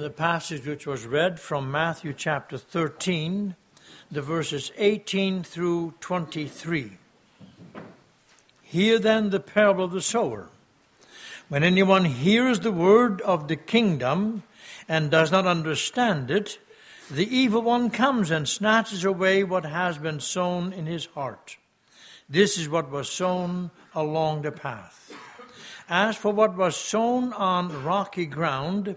the passage which was read from Matthew chapter 13, the verses 18 through 23. Hear then the parable of the sower. When anyone hears the word of the kingdom and does not understand it, the evil one comes and snatches away what has been sown in his heart. This is what was sown along the path. As for what was sown on rocky ground,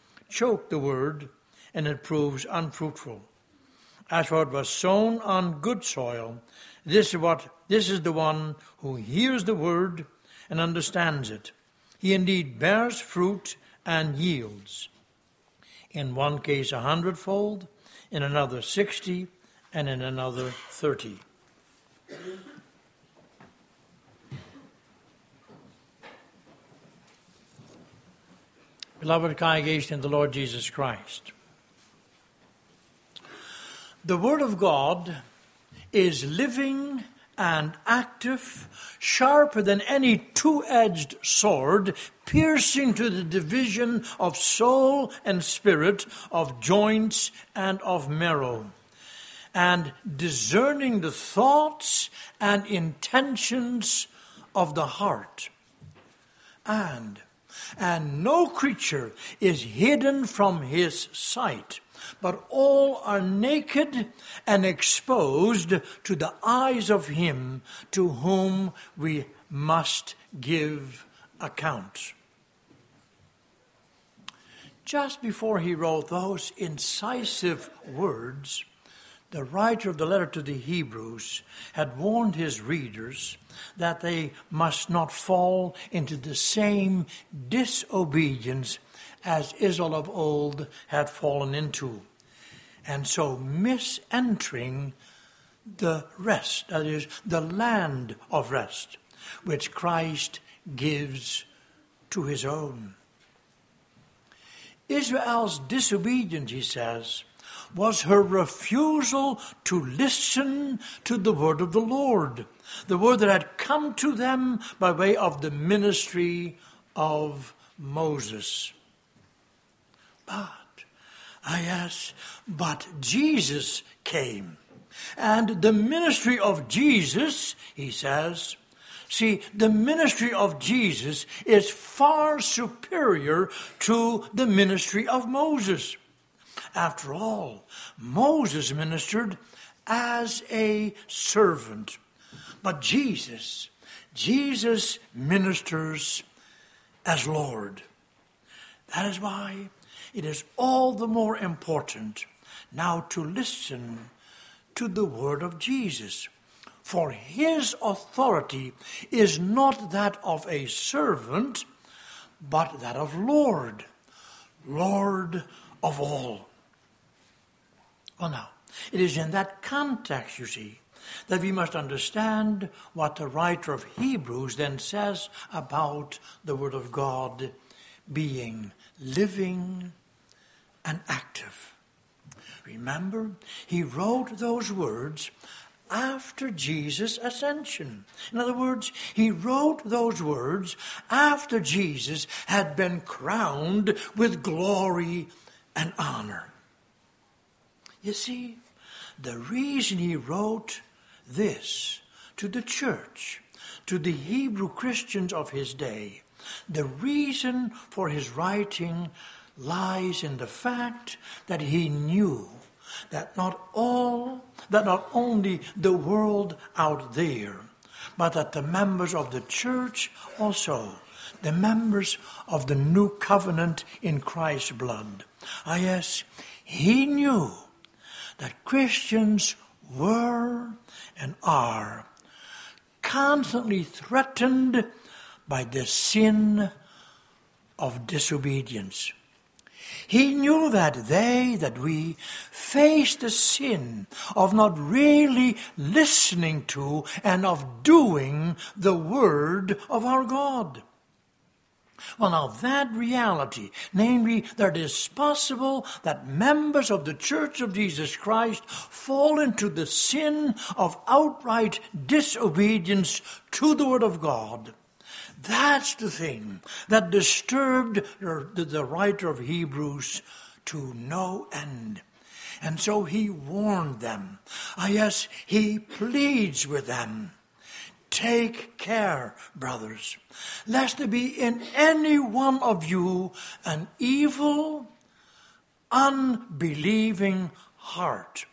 choke the word, and it proves unfruitful. As what was sown on good soil, this is what this is the one who hears the word and understands it. He indeed bears fruit and yields. In one case a hundredfold, in another sixty, and in another thirty. Beloved congregation in the Lord Jesus Christ, the Word of God is living and active, sharper than any two edged sword, piercing to the division of soul and spirit, of joints and of marrow, and discerning the thoughts and intentions of the heart. And and no creature is hidden from his sight, but all are naked and exposed to the eyes of him to whom we must give account. Just before he wrote those incisive words, the writer of the letter to the Hebrews had warned his readers that they must not fall into the same disobedience as Israel of old had fallen into, and so misentering the rest, that is, the land of rest, which Christ gives to his own. Israel's disobedience, he says, was her refusal to listen to the word of the Lord, the word that had come to them by way of the ministry of Moses. But, ah, I ask, but Jesus came. And the ministry of Jesus, he says, See, the ministry of Jesus is far superior to the ministry of Moses. After all, Moses ministered as a servant, but Jesus, Jesus ministers as Lord. That is why it is all the more important now to listen to the word of Jesus. For his authority is not that of a servant, but that of Lord, Lord of all. Well, now, it is in that context, you see, that we must understand what the writer of Hebrews then says about the Word of God being living and active. Remember, he wrote those words after Jesus' ascension. In other words, he wrote those words after Jesus had been crowned with glory and honor. You see, the reason he wrote this to the church, to the Hebrew Christians of his day, the reason for his writing lies in the fact that he knew that not all, that not only the world out there, but that the members of the church also, the members of the new covenant in Christ's blood. Ah, yes, he knew that Christians were and are constantly threatened by the sin of disobedience. He knew that they, that we, face the sin of not really listening to and of doing the Word of our God. Well, now that reality, namely that it is possible that members of the Church of Jesus Christ fall into the sin of outright disobedience to the Word of God, that's the thing that disturbed the writer of Hebrews to no end. And so he warned them. Ah, yes, he pleads with them. Take care, brothers, lest there be in any one of you an evil, unbelieving heart,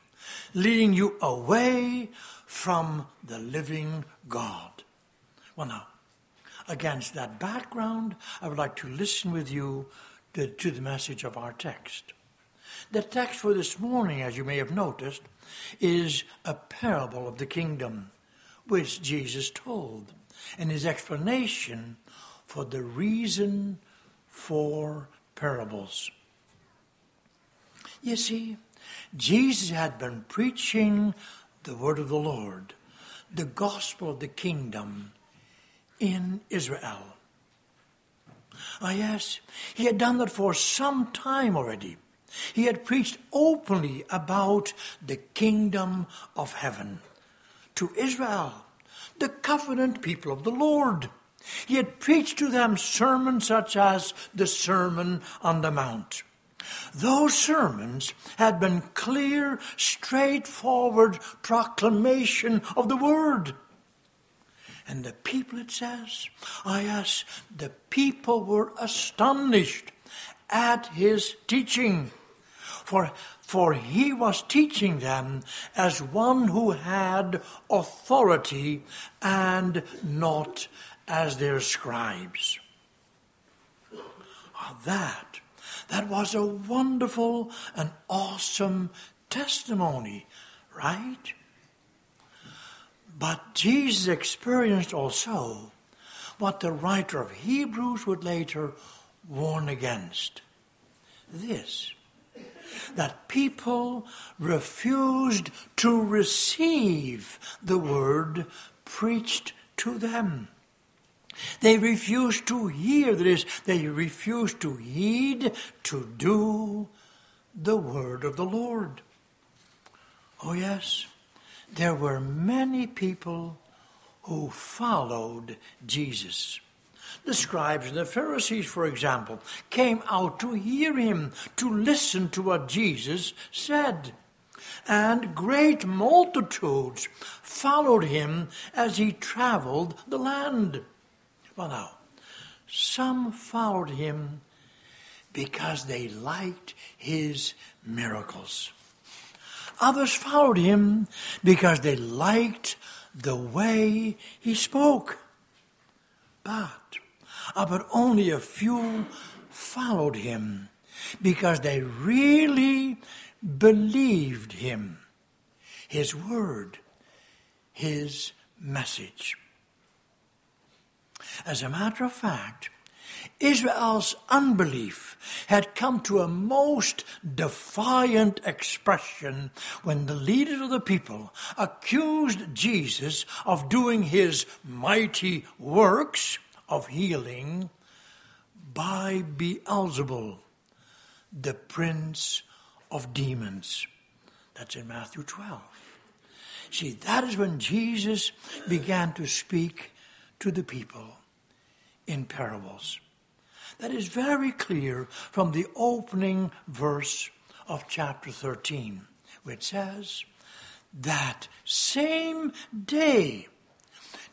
leading you away from the living God. Well, now, Against that background, I would like to listen with you to, to the message of our text. The text for this morning, as you may have noticed, is a parable of the kingdom which Jesus told, and his explanation for the reason for parables. You see, Jesus had been preaching the word of the Lord, the gospel of the kingdom, in Israel. Ah, yes, he had done that for some time already. He had preached openly about the kingdom of heaven to Israel, the covenant people of the Lord. He had preached to them sermons such as the Sermon on the Mount. Those sermons had been clear, straightforward proclamation of the Word. And the people, it says, ah, I ask, the people were astonished at his teaching. For, for he was teaching them as one who had authority and not as their scribes. Oh, that, that was a wonderful and awesome testimony, right? But Jesus experienced also what the writer of Hebrews would later warn against this that people refused to receive the word preached to them. They refused to hear, that is, they refused to heed, to do the word of the Lord. Oh, yes there were many people who followed Jesus. The scribes and the Pharisees, for example, came out to hear him, to listen to what Jesus said. And great multitudes followed him as he traveled the land. Well, now, some followed him because they liked his miracles. Others followed him because they liked the way he spoke. But, uh, but only a few followed him because they really believed him, his word, his message. As a matter of fact, Israel's unbelief had come to a most defiant expression when the leaders of the people accused Jesus of doing his mighty works of healing by Beelzebul, the prince of demons. That's in Matthew 12. See, that is when Jesus began to speak to the people in parables. That is very clear from the opening verse of chapter 13, which says, That same day,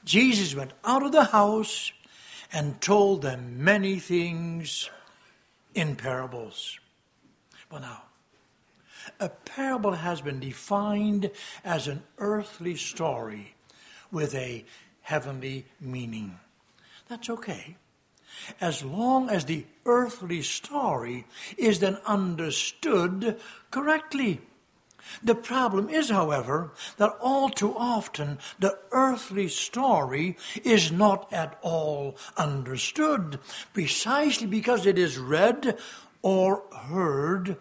Jesus went out of the house and told them many things in parables. Well, now, a parable has been defined as an earthly story with a heavenly meaning. That's okay as long as the earthly story is then understood correctly. The problem is, however, that all too often the earthly story is not at all understood, precisely because it is read or heard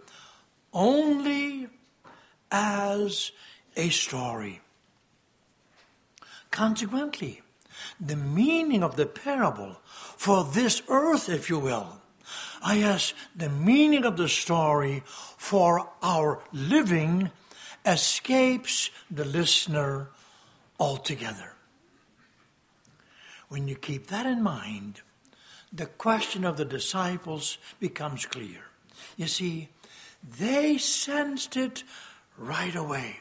only as a story. Consequently, the meaning of the parable for this earth, if you will, I yes, the meaning of the story for our living escapes the listener altogether. When you keep that in mind, the question of the disciples becomes clear. You see, they sensed it right away.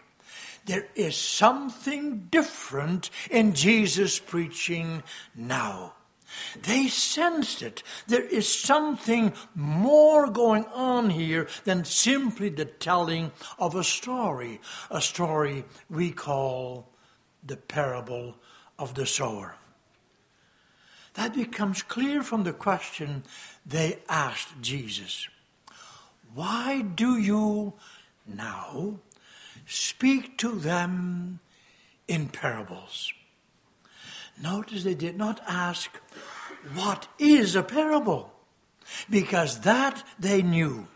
There is something different in Jesus' preaching now. They sensed it. There is something more going on here than simply the telling of a story, a story we call the parable of the sower. That becomes clear from the question they asked Jesus. Why do you now speak to them in parables? Notice they did not ask, What is a parable? Because that they knew.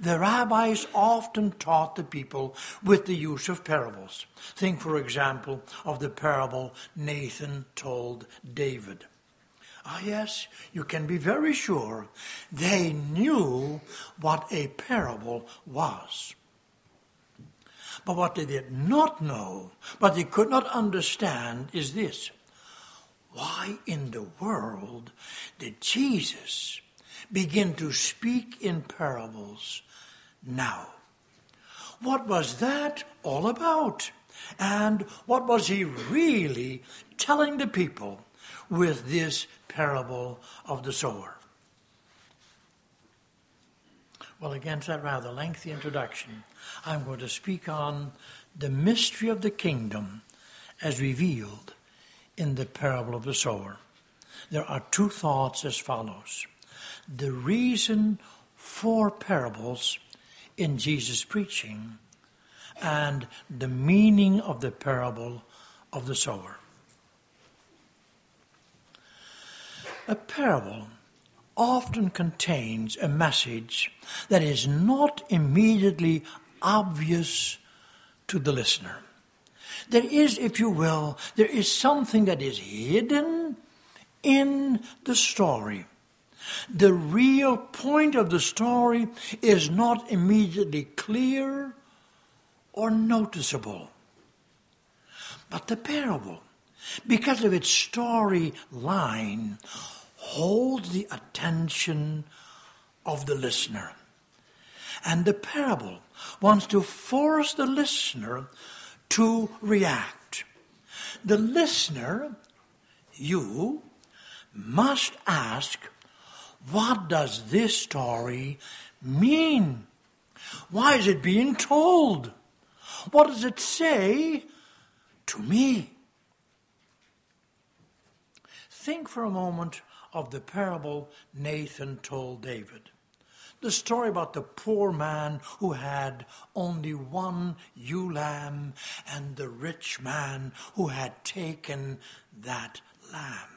The rabbis often taught the people with the use of parables. Think, for example, of the parable Nathan told David. Ah, yes, you can be very sure they knew what a parable was. But what they did not know, what they could not understand, is this why in the world did Jesus begin to speak in parables now? What was that all about? And what was he really telling the people with this parable of the sower? Well, against that rather lengthy introduction, I'm going to speak on the mystery of the kingdom as revealed in the parable of the sower. There are two thoughts as follows. The reason for parables in Jesus' preaching and the meaning of the parable of the sower. A parable often contains a message that is not immediately obvious to the listener. There is, if you will, there is something that is hidden in the story. The real point of the story is not immediately clear or noticeable. But the parable, because of its story line, holds the attention of the listener. And the parable wants to force the listener to react. The listener, you, must ask, what does this story mean? Why is it being told? What does it say to me? Think for a moment of the parable Nathan told David. The story about the poor man who had only one ewe lamb and the rich man who had taken that lamb.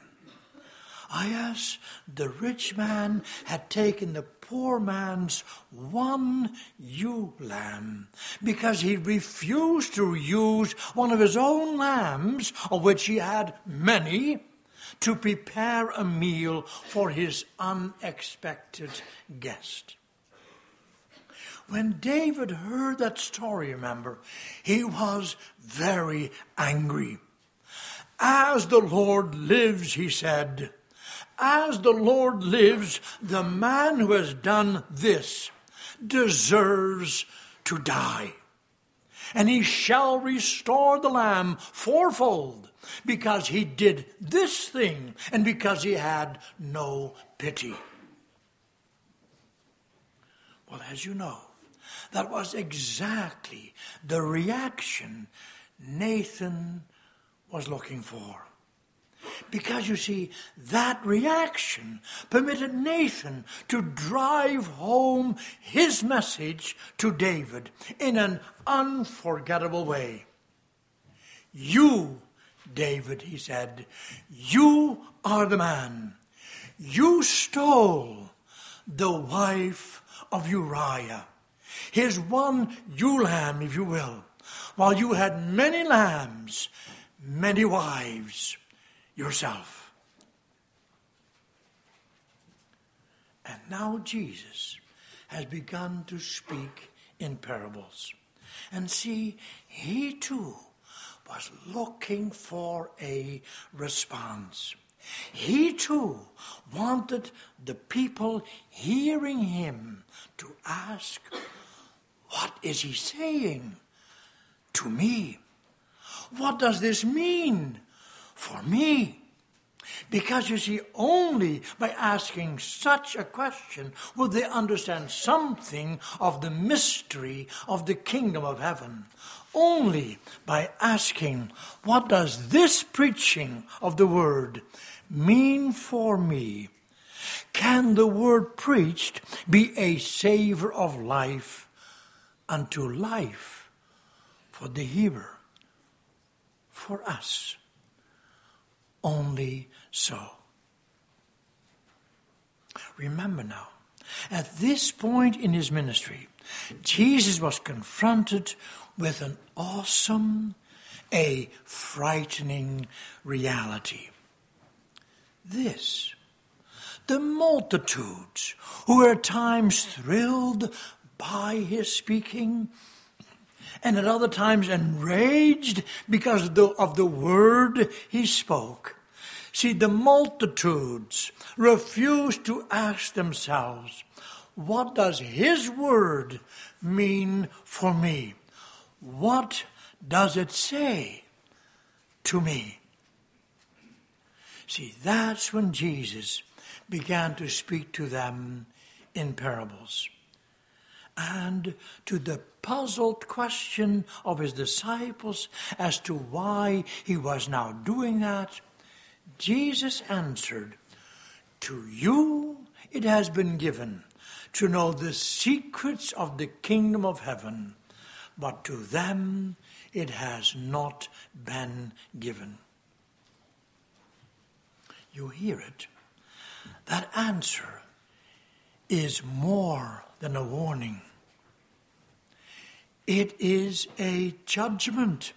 Ah, yes, the rich man had taken the poor man's one ewe lamb because he refused to use one of his own lambs, of which he had many, to prepare a meal for his unexpected guest. When David heard that story, remember, he was very angry. As the Lord lives, he said, as the Lord lives, the man who has done this deserves to die. And he shall restore the lamb fourfold because he did this thing and because he had no pity. Well, as you know, that was exactly the reaction Nathan was looking for. Because you see, that reaction permitted Nathan to drive home his message to David in an unforgettable way. You David, he said, You are the man. You stole the wife of Uriah, his one ewe lamb, if you will, while you had many lambs, many wives yourself. And now Jesus has begun to speak in parables. And see, he too was looking for a response. He too wanted the people hearing him to ask, What is he saying to me? What does this mean for me? Because you see, only by asking such a question would they understand something of the mystery of the kingdom of heaven. Only by asking, what does this preaching of the word mean for me? Can the word preached be a savor of life unto life for the hearer, for us? Only so. Remember now, at this point in his ministry, Jesus was confronted with an awesome, a frightening reality. This, the multitudes who were at times thrilled by his speaking, and at other times enraged because of the, of the word he spoke. See, the multitudes refuse to ask themselves, what does his word mean for me? What does it say to me? See, that's when Jesus began to speak to them in parables. And to the puzzled question of his disciples as to why he was now doing that, Jesus answered, To you it has been given to know the secrets of the kingdom of heaven, but to them it has not been given. You hear it. That answer is more than a warning. It is a judgment.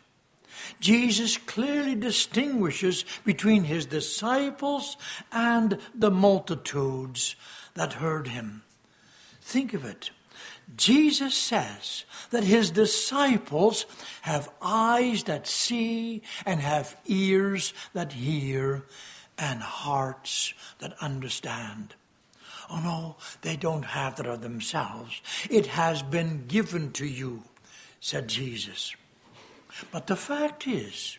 Jesus clearly distinguishes between his disciples and the multitudes that heard him. Think of it. Jesus says that his disciples have eyes that see and have ears that hear and hearts that understand. Oh no, they don't have that of themselves. It has been given to you, said Jesus. But the fact is,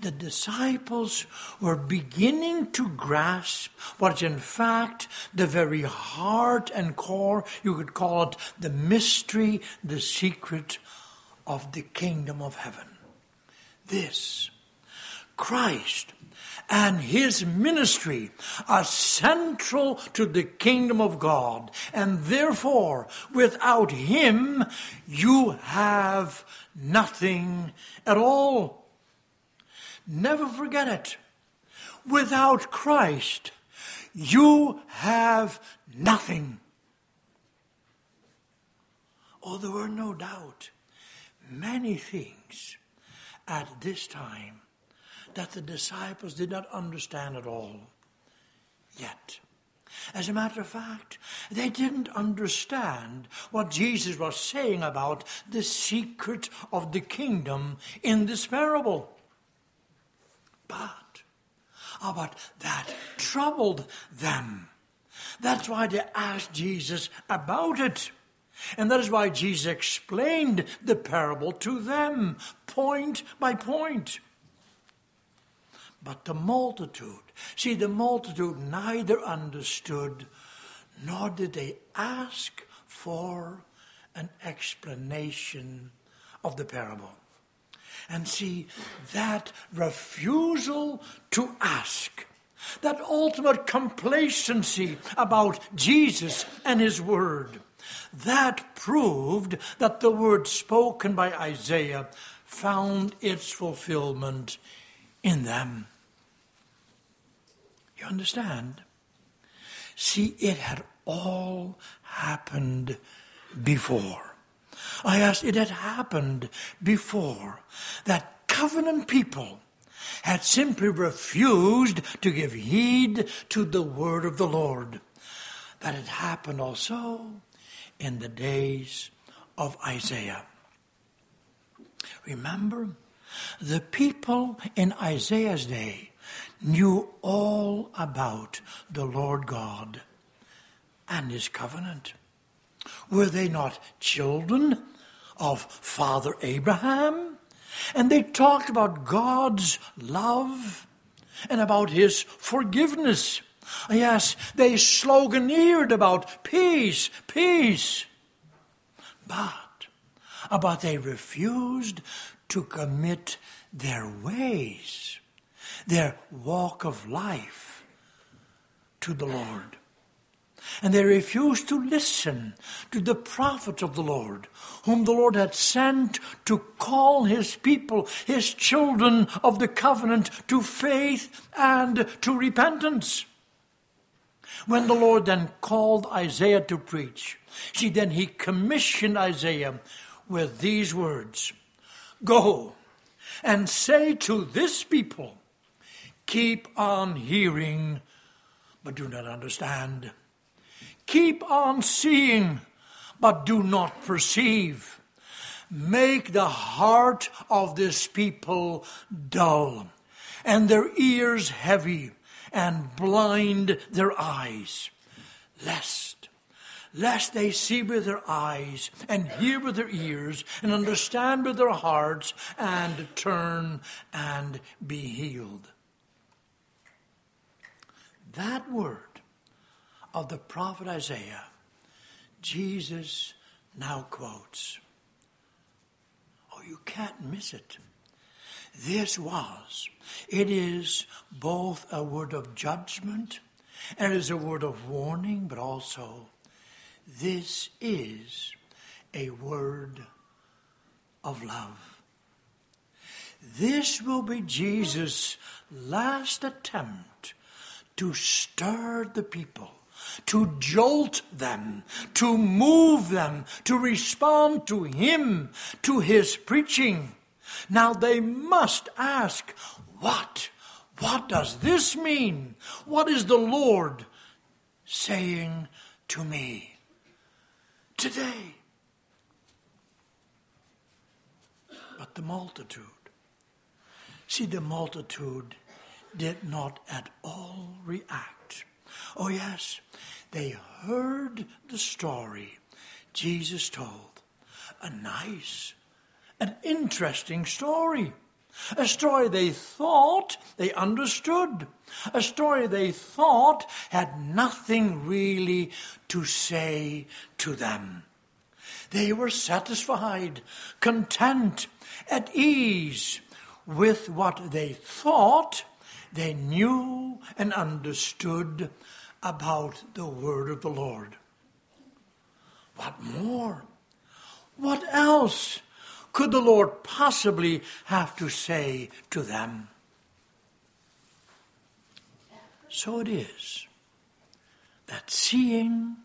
the disciples were beginning to grasp what in fact the very heart and core, you could call it the mystery, the secret of the kingdom of heaven. This, Christ and his ministry are central to the kingdom of God. And therefore, without him, you have nothing at all. Never forget it. Without Christ, you have nothing. Oh, there were no doubt many things at this time that the disciples did not understand at all yet. As a matter of fact, they didn't understand what Jesus was saying about the secret of the kingdom in this parable. But, oh, but that troubled them. That's why they asked Jesus about it. And that is why Jesus explained the parable to them, point by point. But the multitude, see, the multitude neither understood nor did they ask for an explanation of the parable. And see, that refusal to ask, that ultimate complacency about Jesus and His Word, that proved that the word spoken by Isaiah found its fulfillment in them. You understand? See, it had all happened before. I asked, it had happened before that covenant people had simply refused to give heed to the word of the Lord. That had happened also in the days of Isaiah. Remember, the people in Isaiah's day knew all about the Lord God and his covenant. Were they not children of Father Abraham? And they talked about God's love and about his forgiveness. Yes, they sloganeered about peace, peace. But, but they refused to commit their ways, their walk of life to the Lord. And they refused to listen to the prophets of the Lord, whom the Lord had sent to call his people, his children of the covenant, to faith and to repentance. When the Lord then called Isaiah to preach, see, then he commissioned Isaiah with these words Go and say to this people, Keep on hearing, but do not understand Keep on seeing, but do not perceive. Make the heart of this people dull, and their ears heavy, and blind their eyes, lest lest they see with their eyes and hear with their ears and understand with their hearts and turn and be healed. That word of the prophet Isaiah, Jesus now quotes. Oh, you can't miss it. This was, it is both a word of judgment and it is a word of warning, but also this is a word of love. This will be Jesus' last attempt to stir the people to jolt them, to move them, to respond to Him, to His preaching. Now they must ask, what? What does this mean? What is the Lord saying to me today? But the multitude, see, the multitude did not at all react. Oh, yes, they heard the story Jesus told. A nice, an interesting story. A story they thought they understood. A story they thought had nothing really to say to them. They were satisfied, content, at ease with what they thought they knew and understood about the word of the Lord. What more? What else could the Lord possibly have to say to them? So it is that seeing,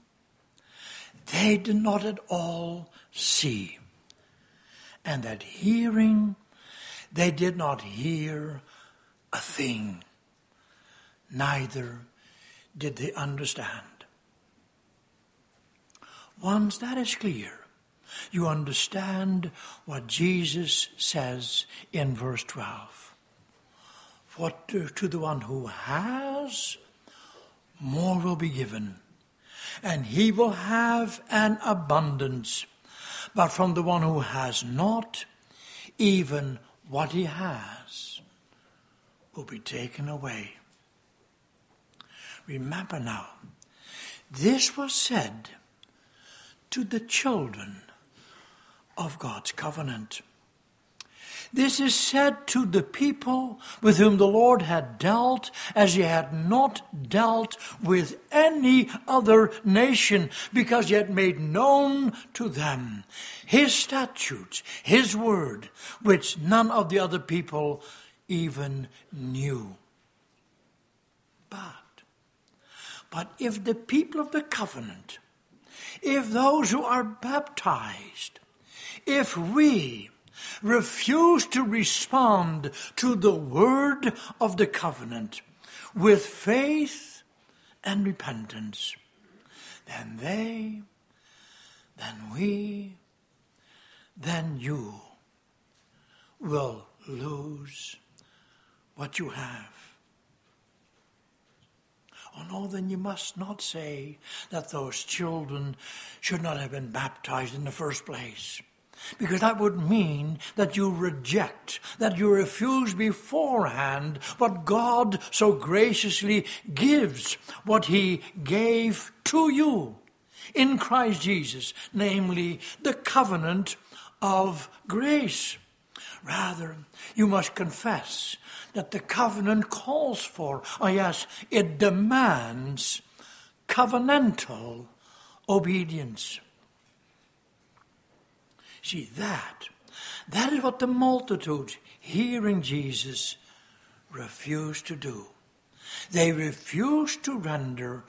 they did not at all see, and that hearing, they did not hear a thing, neither did they understand. Once that is clear, you understand what Jesus says in verse 12. What to, to the one who has, more will be given, and he will have an abundance. But from the one who has not, even what he has will be taken away. Remember now, this was said to the children of God's covenant. This is said to the people with whom the Lord had dealt as he had not dealt with any other nation, because he had made known to them his statutes, his word, which none of the other people even knew. But But if the people of the covenant, if those who are baptized, if we refuse to respond to the word of the covenant with faith and repentance, then they, then we, then you will lose what you have. Oh no, then you must not say that those children should not have been baptized in the first place. Because that would mean that you reject, that you refuse beforehand what God so graciously gives, what He gave to you in Christ Jesus, namely the covenant of grace. Rather, you must confess that the covenant calls for, oh yes, it demands covenantal obedience. See, that, that is what the multitude hearing Jesus refused to do. They refused to render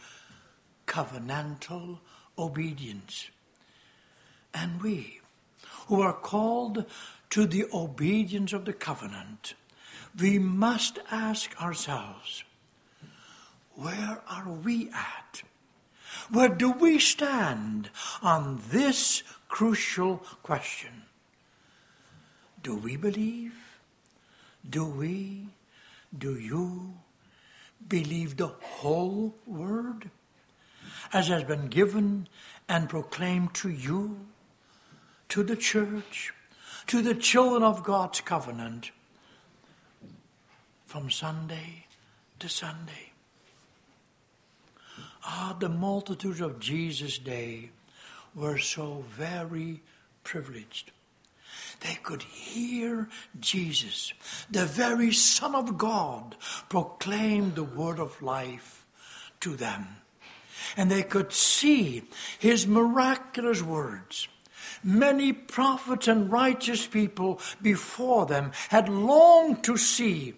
covenantal obedience. And we, who are called to the obedience of the covenant, we must ask ourselves, where are we at? Where do we stand on this crucial question. Do we believe? Do we, do you believe the whole word as has been given and proclaimed to you, to the church, to the children of God's covenant from Sunday to Sunday? Ah, the multitudes of Jesus' day were so very privileged. They could hear Jesus, the very Son of God, proclaim the word of life to them. And they could see his miraculous words. Many prophets and righteous people before them had longed to see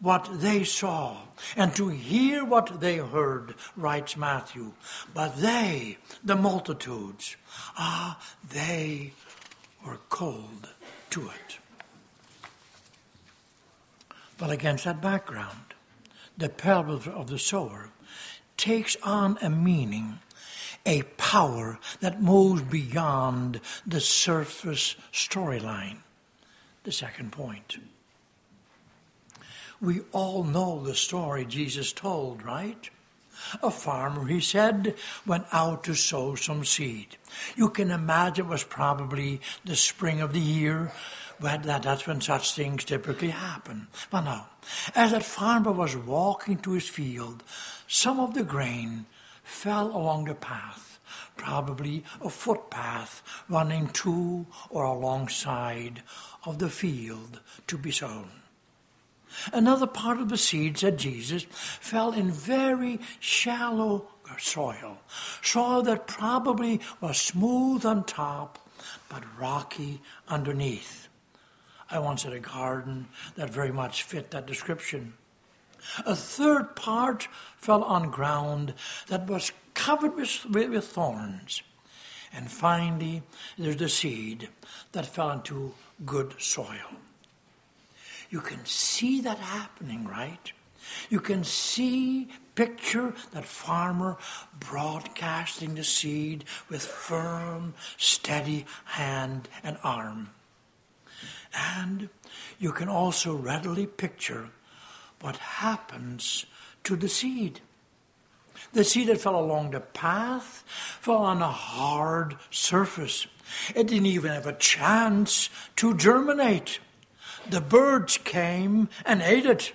what they saw and to hear what they heard, writes Matthew. But they, the multitudes, ah, they were cold to it. But against that background, the parable of the sower takes on a meaning, a power that moves beyond the surface storyline. The second point. We all know the story Jesus told, right? A farmer, he said, went out to sow some seed. You can imagine it was probably the spring of the year. But that, that's when such things typically happen. But now, as that farmer was walking to his field, some of the grain fell along the path, probably a footpath running to or alongside of the field to be sown. Another part of the seed, said Jesus, fell in very shallow soil, soil that probably was smooth on top but rocky underneath. I once had a garden that very much fit that description. A third part fell on ground that was covered with, with thorns. And finally, there's the seed that fell into good soil. You can see that happening, right? You can see, picture that farmer broadcasting the seed with firm, steady hand and arm. And you can also readily picture what happens to the seed. The seed that fell along the path fell on a hard surface. It didn't even have a chance to germinate the birds came and ate it.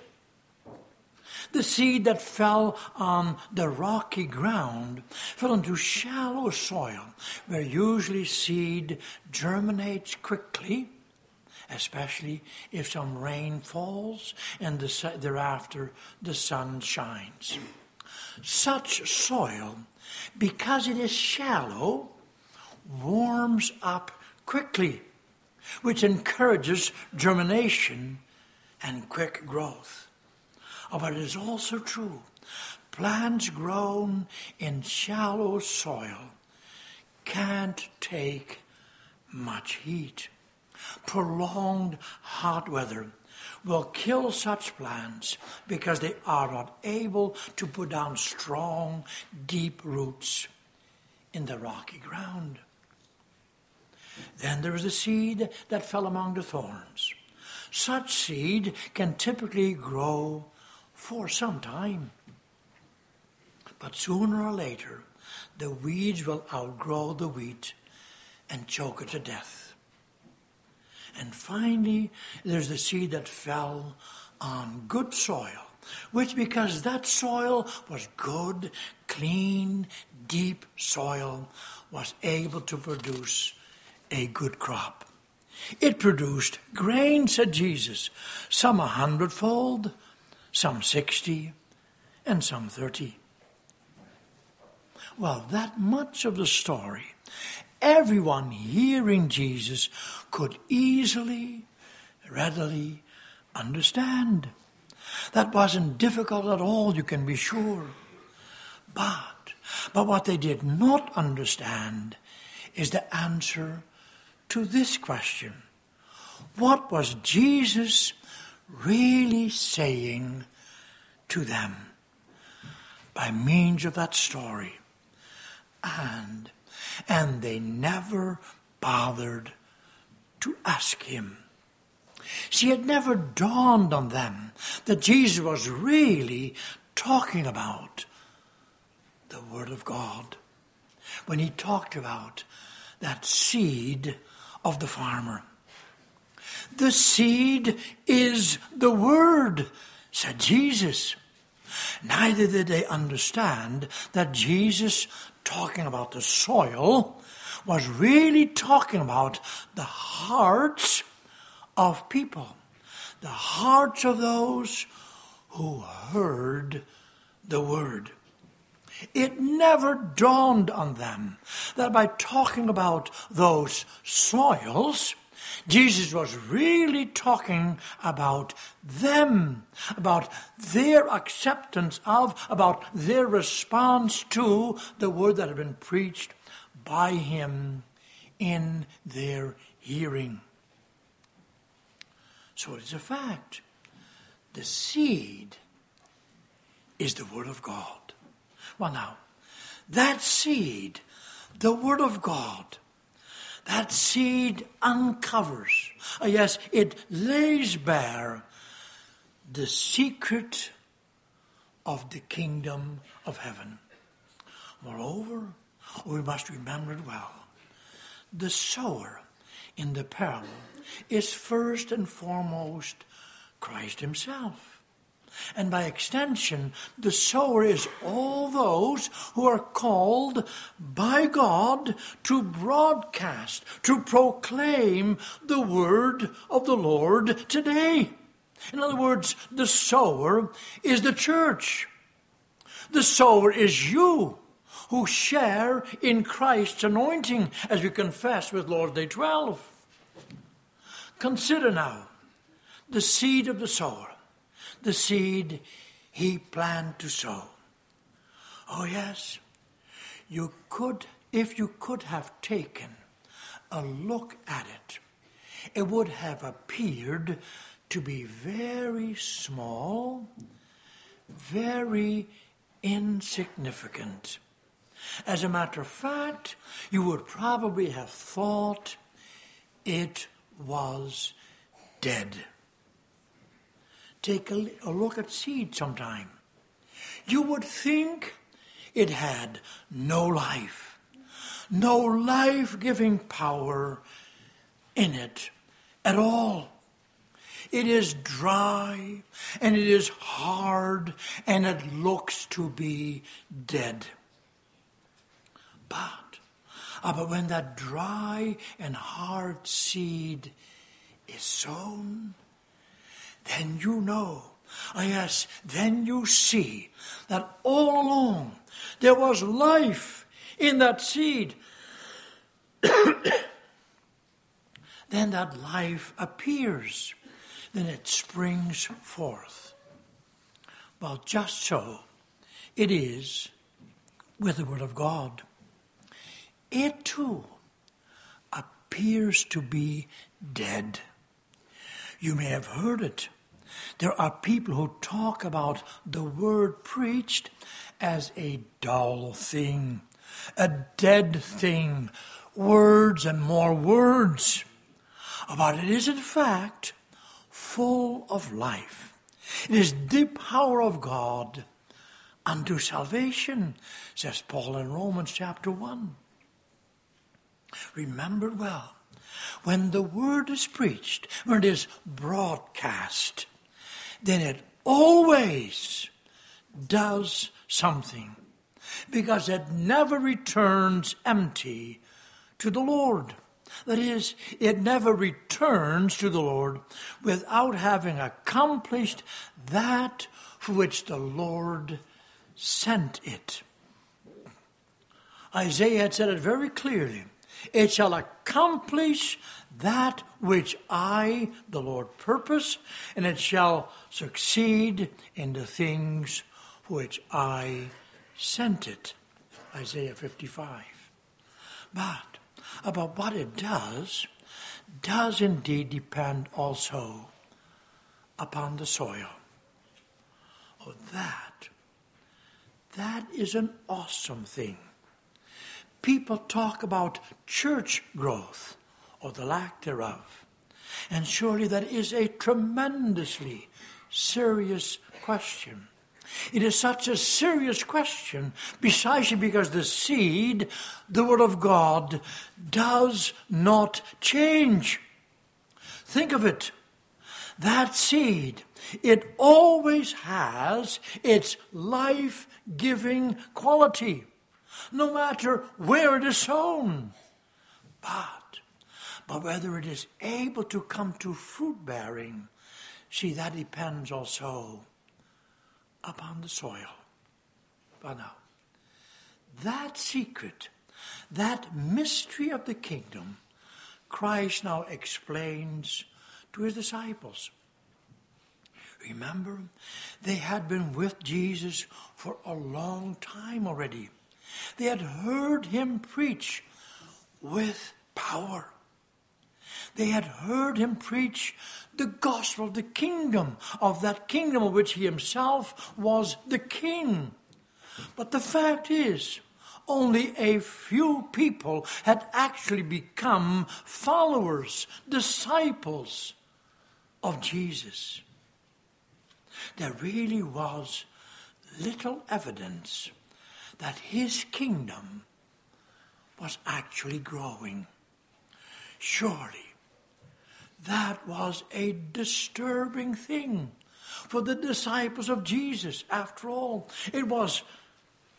The seed that fell on the rocky ground fell into shallow soil, where usually seed germinates quickly, especially if some rain falls and the, thereafter the sun shines. Such soil, because it is shallow, warms up quickly which encourages germination and quick growth. Oh, but it is also true. plants grown in shallow soil can't take much heat. Prolonged hot weather will kill such plants because they are not able to put down strong, deep roots in the rocky ground. Then there is the seed that fell among the thorns. Such seed can typically grow for some time. But sooner or later, the weeds will outgrow the wheat and choke it to death. And finally, there's the seed that fell on good soil, which, because that soil was good, clean, deep soil, was able to produce a good crop. It produced grain, said Jesus, some a hundredfold, some sixty, and some thirty. Well, that much of the story, everyone hearing Jesus could easily, readily understand. That wasn't difficult at all, you can be sure. But, but what they did not understand is the answer to this question What was Jesus really saying to them by means of that story? And, and they never bothered to ask him. See, it never dawned on them that Jesus was really talking about the Word of God when he talked about that seed of the farmer. The seed is the word, said Jesus. Neither did they understand that Jesus, talking about the soil, was really talking about the hearts of people, the hearts of those who heard the word. It never dawned on them that by talking about those soils, Jesus was really talking about them, about their acceptance of, about their response to the word that had been preached by him in their hearing. So it is a fact. The seed is the word of God. Well, now, that seed, the Word of God, that seed uncovers, uh, yes, it lays bare the secret of the kingdom of heaven. Moreover, we must remember it well. The sower in the parable is first and foremost Christ Himself. And by extension, the sower is all those who are called by God to broadcast, to proclaim the word of the Lord today. In other words, the sower is the church. The sower is you who share in Christ's anointing as we confess with Lord's Day 12. Consider now the seed of the sower the seed he planned to sow. Oh, yes, you could, if you could have taken a look at it, it would have appeared to be very small, very insignificant. As a matter of fact, you would probably have thought it was dead. Take a, a look at seed sometime. You would think it had no life, no life giving power in it at all. It is dry and it is hard and it looks to be dead. But, uh, but when that dry and hard seed is sown, then you know. Oh, yes, then you see that all along there was life in that seed. then that life appears, then it springs forth. Well, just so it is with the Word of God. It too appears to be dead. You may have heard it. There are people who talk about the Word preached as a dull thing, a dead thing, words and more words. But it is, in fact, full of life. It is the power of God unto salvation, says Paul in Romans chapter 1. Remember well, when the word is preached, when it is broadcast, then it always does something because it never returns empty to the Lord. That is, it never returns to the Lord without having accomplished that for which the Lord sent it. Isaiah had said it very clearly it shall accomplish that which I, the Lord, purpose, and it shall succeed in the things which I sent it. Isaiah 55. But about what it does, does indeed depend also upon the soil. Oh, that, that is an awesome thing. People talk about church growth or the lack thereof. And surely that is a tremendously serious question. It is such a serious question, precisely because the seed, the Word of God, does not change. Think of it. That seed, it always has its life giving quality, no matter where it is sown. But, but whether it is able to come to fruit bearing, see, that depends also upon the soil. But now, that secret, that mystery of the kingdom, Christ now explains to his disciples. Remember, they had been with Jesus for a long time already. They had heard him preach with power. They had heard him preach the gospel the kingdom, of that kingdom of which he himself was the king. But the fact is, only a few people had actually become followers, disciples of Jesus. There really was little evidence that his kingdom was actually growing. Surely that was a disturbing thing for the disciples of Jesus. After all, it was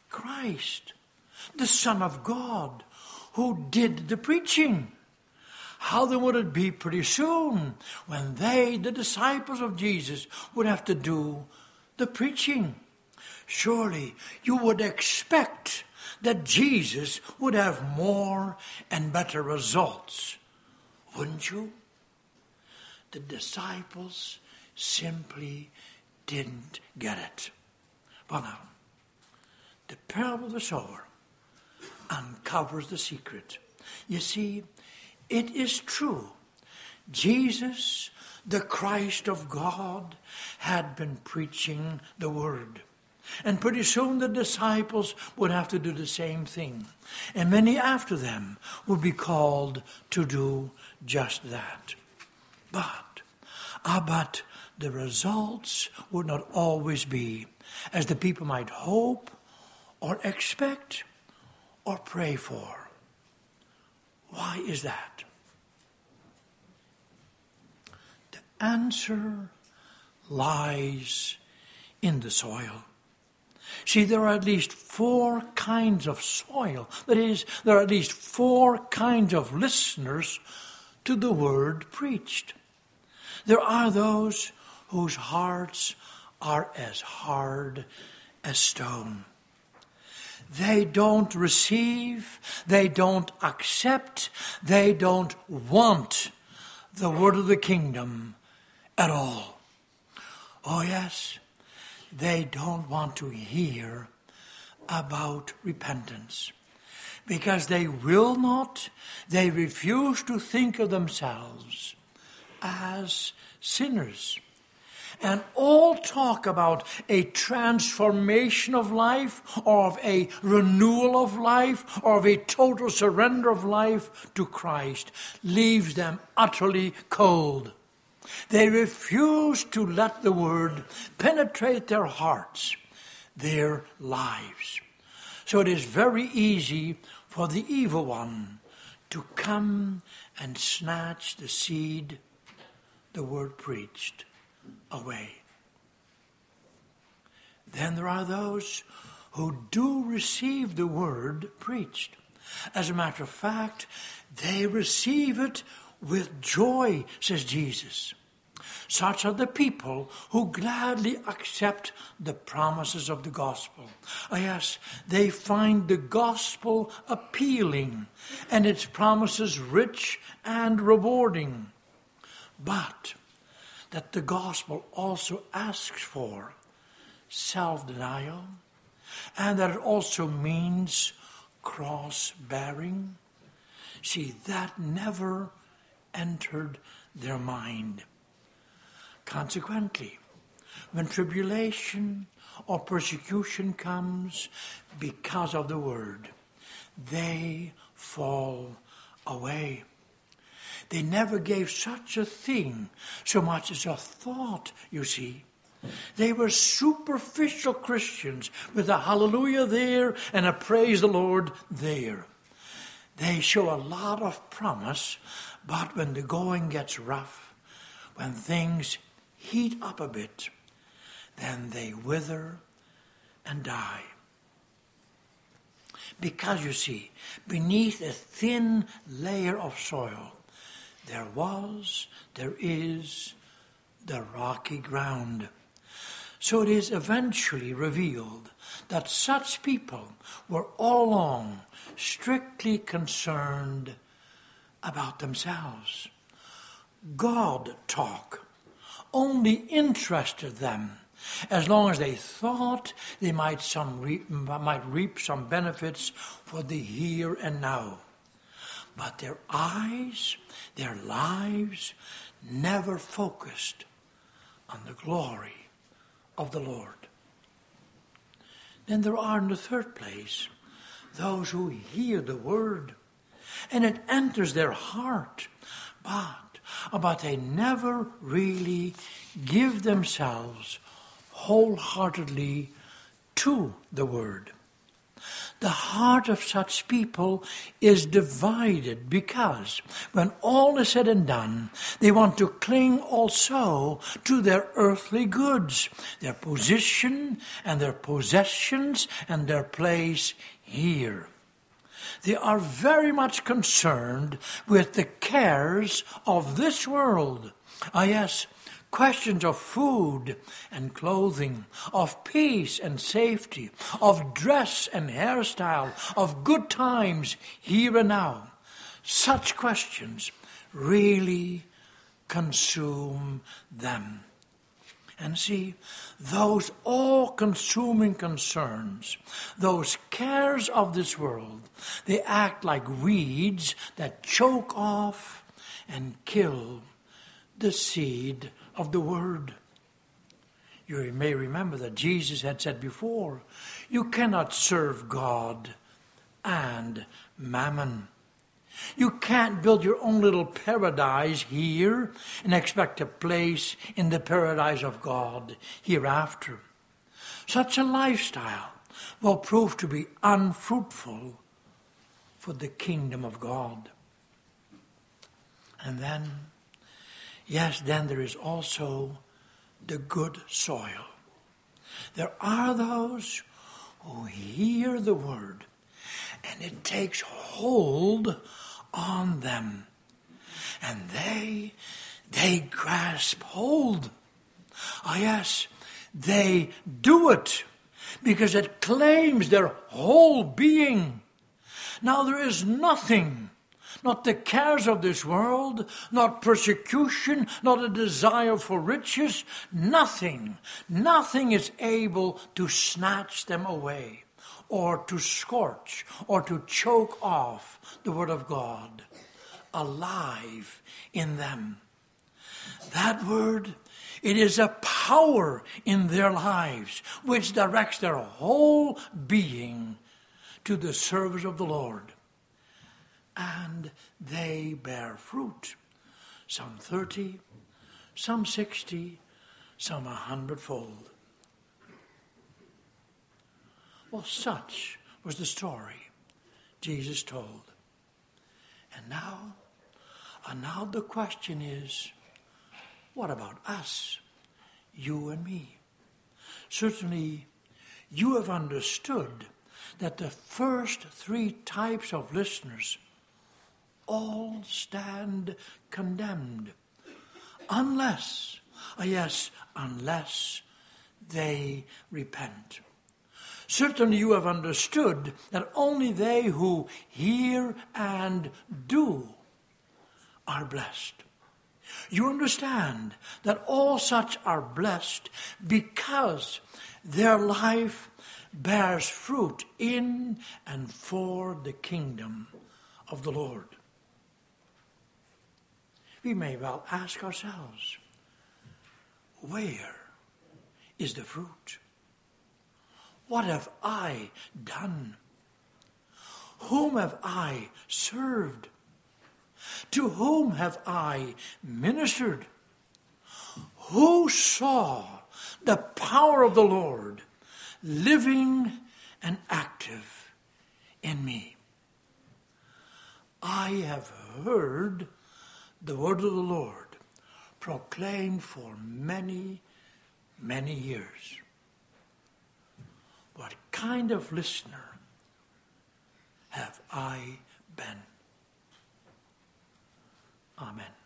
Christ, the Son of God, who did the preaching. How then would it be pretty soon when they, the disciples of Jesus, would have to do the preaching? Surely you would expect that Jesus would have more and better results, wouldn't you? the disciples simply didn't get it. Well, now, the parable of the sower uncovers the secret. You see, it is true. Jesus, the Christ of God, had been preaching the word. And pretty soon the disciples would have to do the same thing. And many after them would be called to do just that. But, ah, but the results would not always be as the people might hope or expect or pray for. Why is that? The answer lies in the soil. See, there are at least four kinds of soil. That is, there are at least four kinds of listeners to the word preached. There are those whose hearts are as hard as stone. They don't receive, they don't accept, they don't want the word of the kingdom at all. Oh, yes, they don't want to hear about repentance because they will not, they refuse to think of themselves as sinners. And all talk about a transformation of life, or of a renewal of life, or of a total surrender of life to Christ leaves them utterly cold. They refuse to let the word penetrate their hearts, their lives. So it is very easy for the evil one to come and snatch the seed, the word preached, away. Then there are those who do receive the word preached. As a matter of fact, they receive it with joy, says Jesus. Such are the people who gladly accept the promises of the gospel. Yes, they find the gospel appealing and its promises rich and rewarding. But that the gospel also asks for self denial and that it also means cross bearing. See, that never entered their mind. Consequently, when tribulation or persecution comes because of the word, they fall away. They never gave such a thing so much as a thought, you see. They were superficial Christians with a hallelujah there and a praise the Lord there. They show a lot of promise, but when the going gets rough, when things heat up a bit, then they wither and die. Because you see, beneath a thin layer of soil, there was, there is the rocky ground. So it is eventually revealed that such people were all along strictly concerned about themselves. God talk only interested them as long as they thought they might, some reap, might reap some benefits for the here and now. But their eyes, their lives, never focused on the glory of the Lord. Then there are, in the third place, those who hear the word and it enters their heart, but but they never really give themselves wholeheartedly to the Word. The heart of such people is divided because when all is said and done, they want to cling also to their earthly goods, their position and their possessions and their place here. They are very much concerned with the cares of this world. Ah, yes, questions of food and clothing, of peace and safety, of dress and hairstyle, of good times here and now. Such questions really consume them. And see, those all consuming concerns, those cares of this world, they act like weeds that choke off and kill the seed of the Word. You may remember that Jesus had said before, you cannot serve God and mammon. You can't build your own little paradise here and expect a place in the paradise of God hereafter. Such a lifestyle will prove to be unfruitful for the kingdom of God. And then, yes, then there is also the good soil. There are those who hear the word and it takes hold on them. And they, they grasp hold. Ah, oh, yes, they do it because it claims their whole being. Now there is nothing, not the cares of this world, not persecution, not a desire for riches, nothing, nothing is able to snatch them away. Or to scorch or to choke off the Word of God alive in them. That Word, it is a power in their lives which directs their whole being to the service of the Lord. And they bear fruit, some 30, some 60, some a hundredfold. Well, such was the story Jesus told. And now, and now the question is, what about us, you and me? Certainly, you have understood that the first three types of listeners all stand condemned unless, uh, yes, unless they repent. Certainly, you have understood that only they who hear and do are blessed. You understand that all such are blessed because their life bears fruit in and for the kingdom of the Lord. We may well ask ourselves, where is the fruit? What have I done? Whom have I served? To whom have I ministered? Who saw the power of the Lord living and active in me? I have heard the word of the Lord proclaimed for many, many years. What kind of listener have I been? Amen.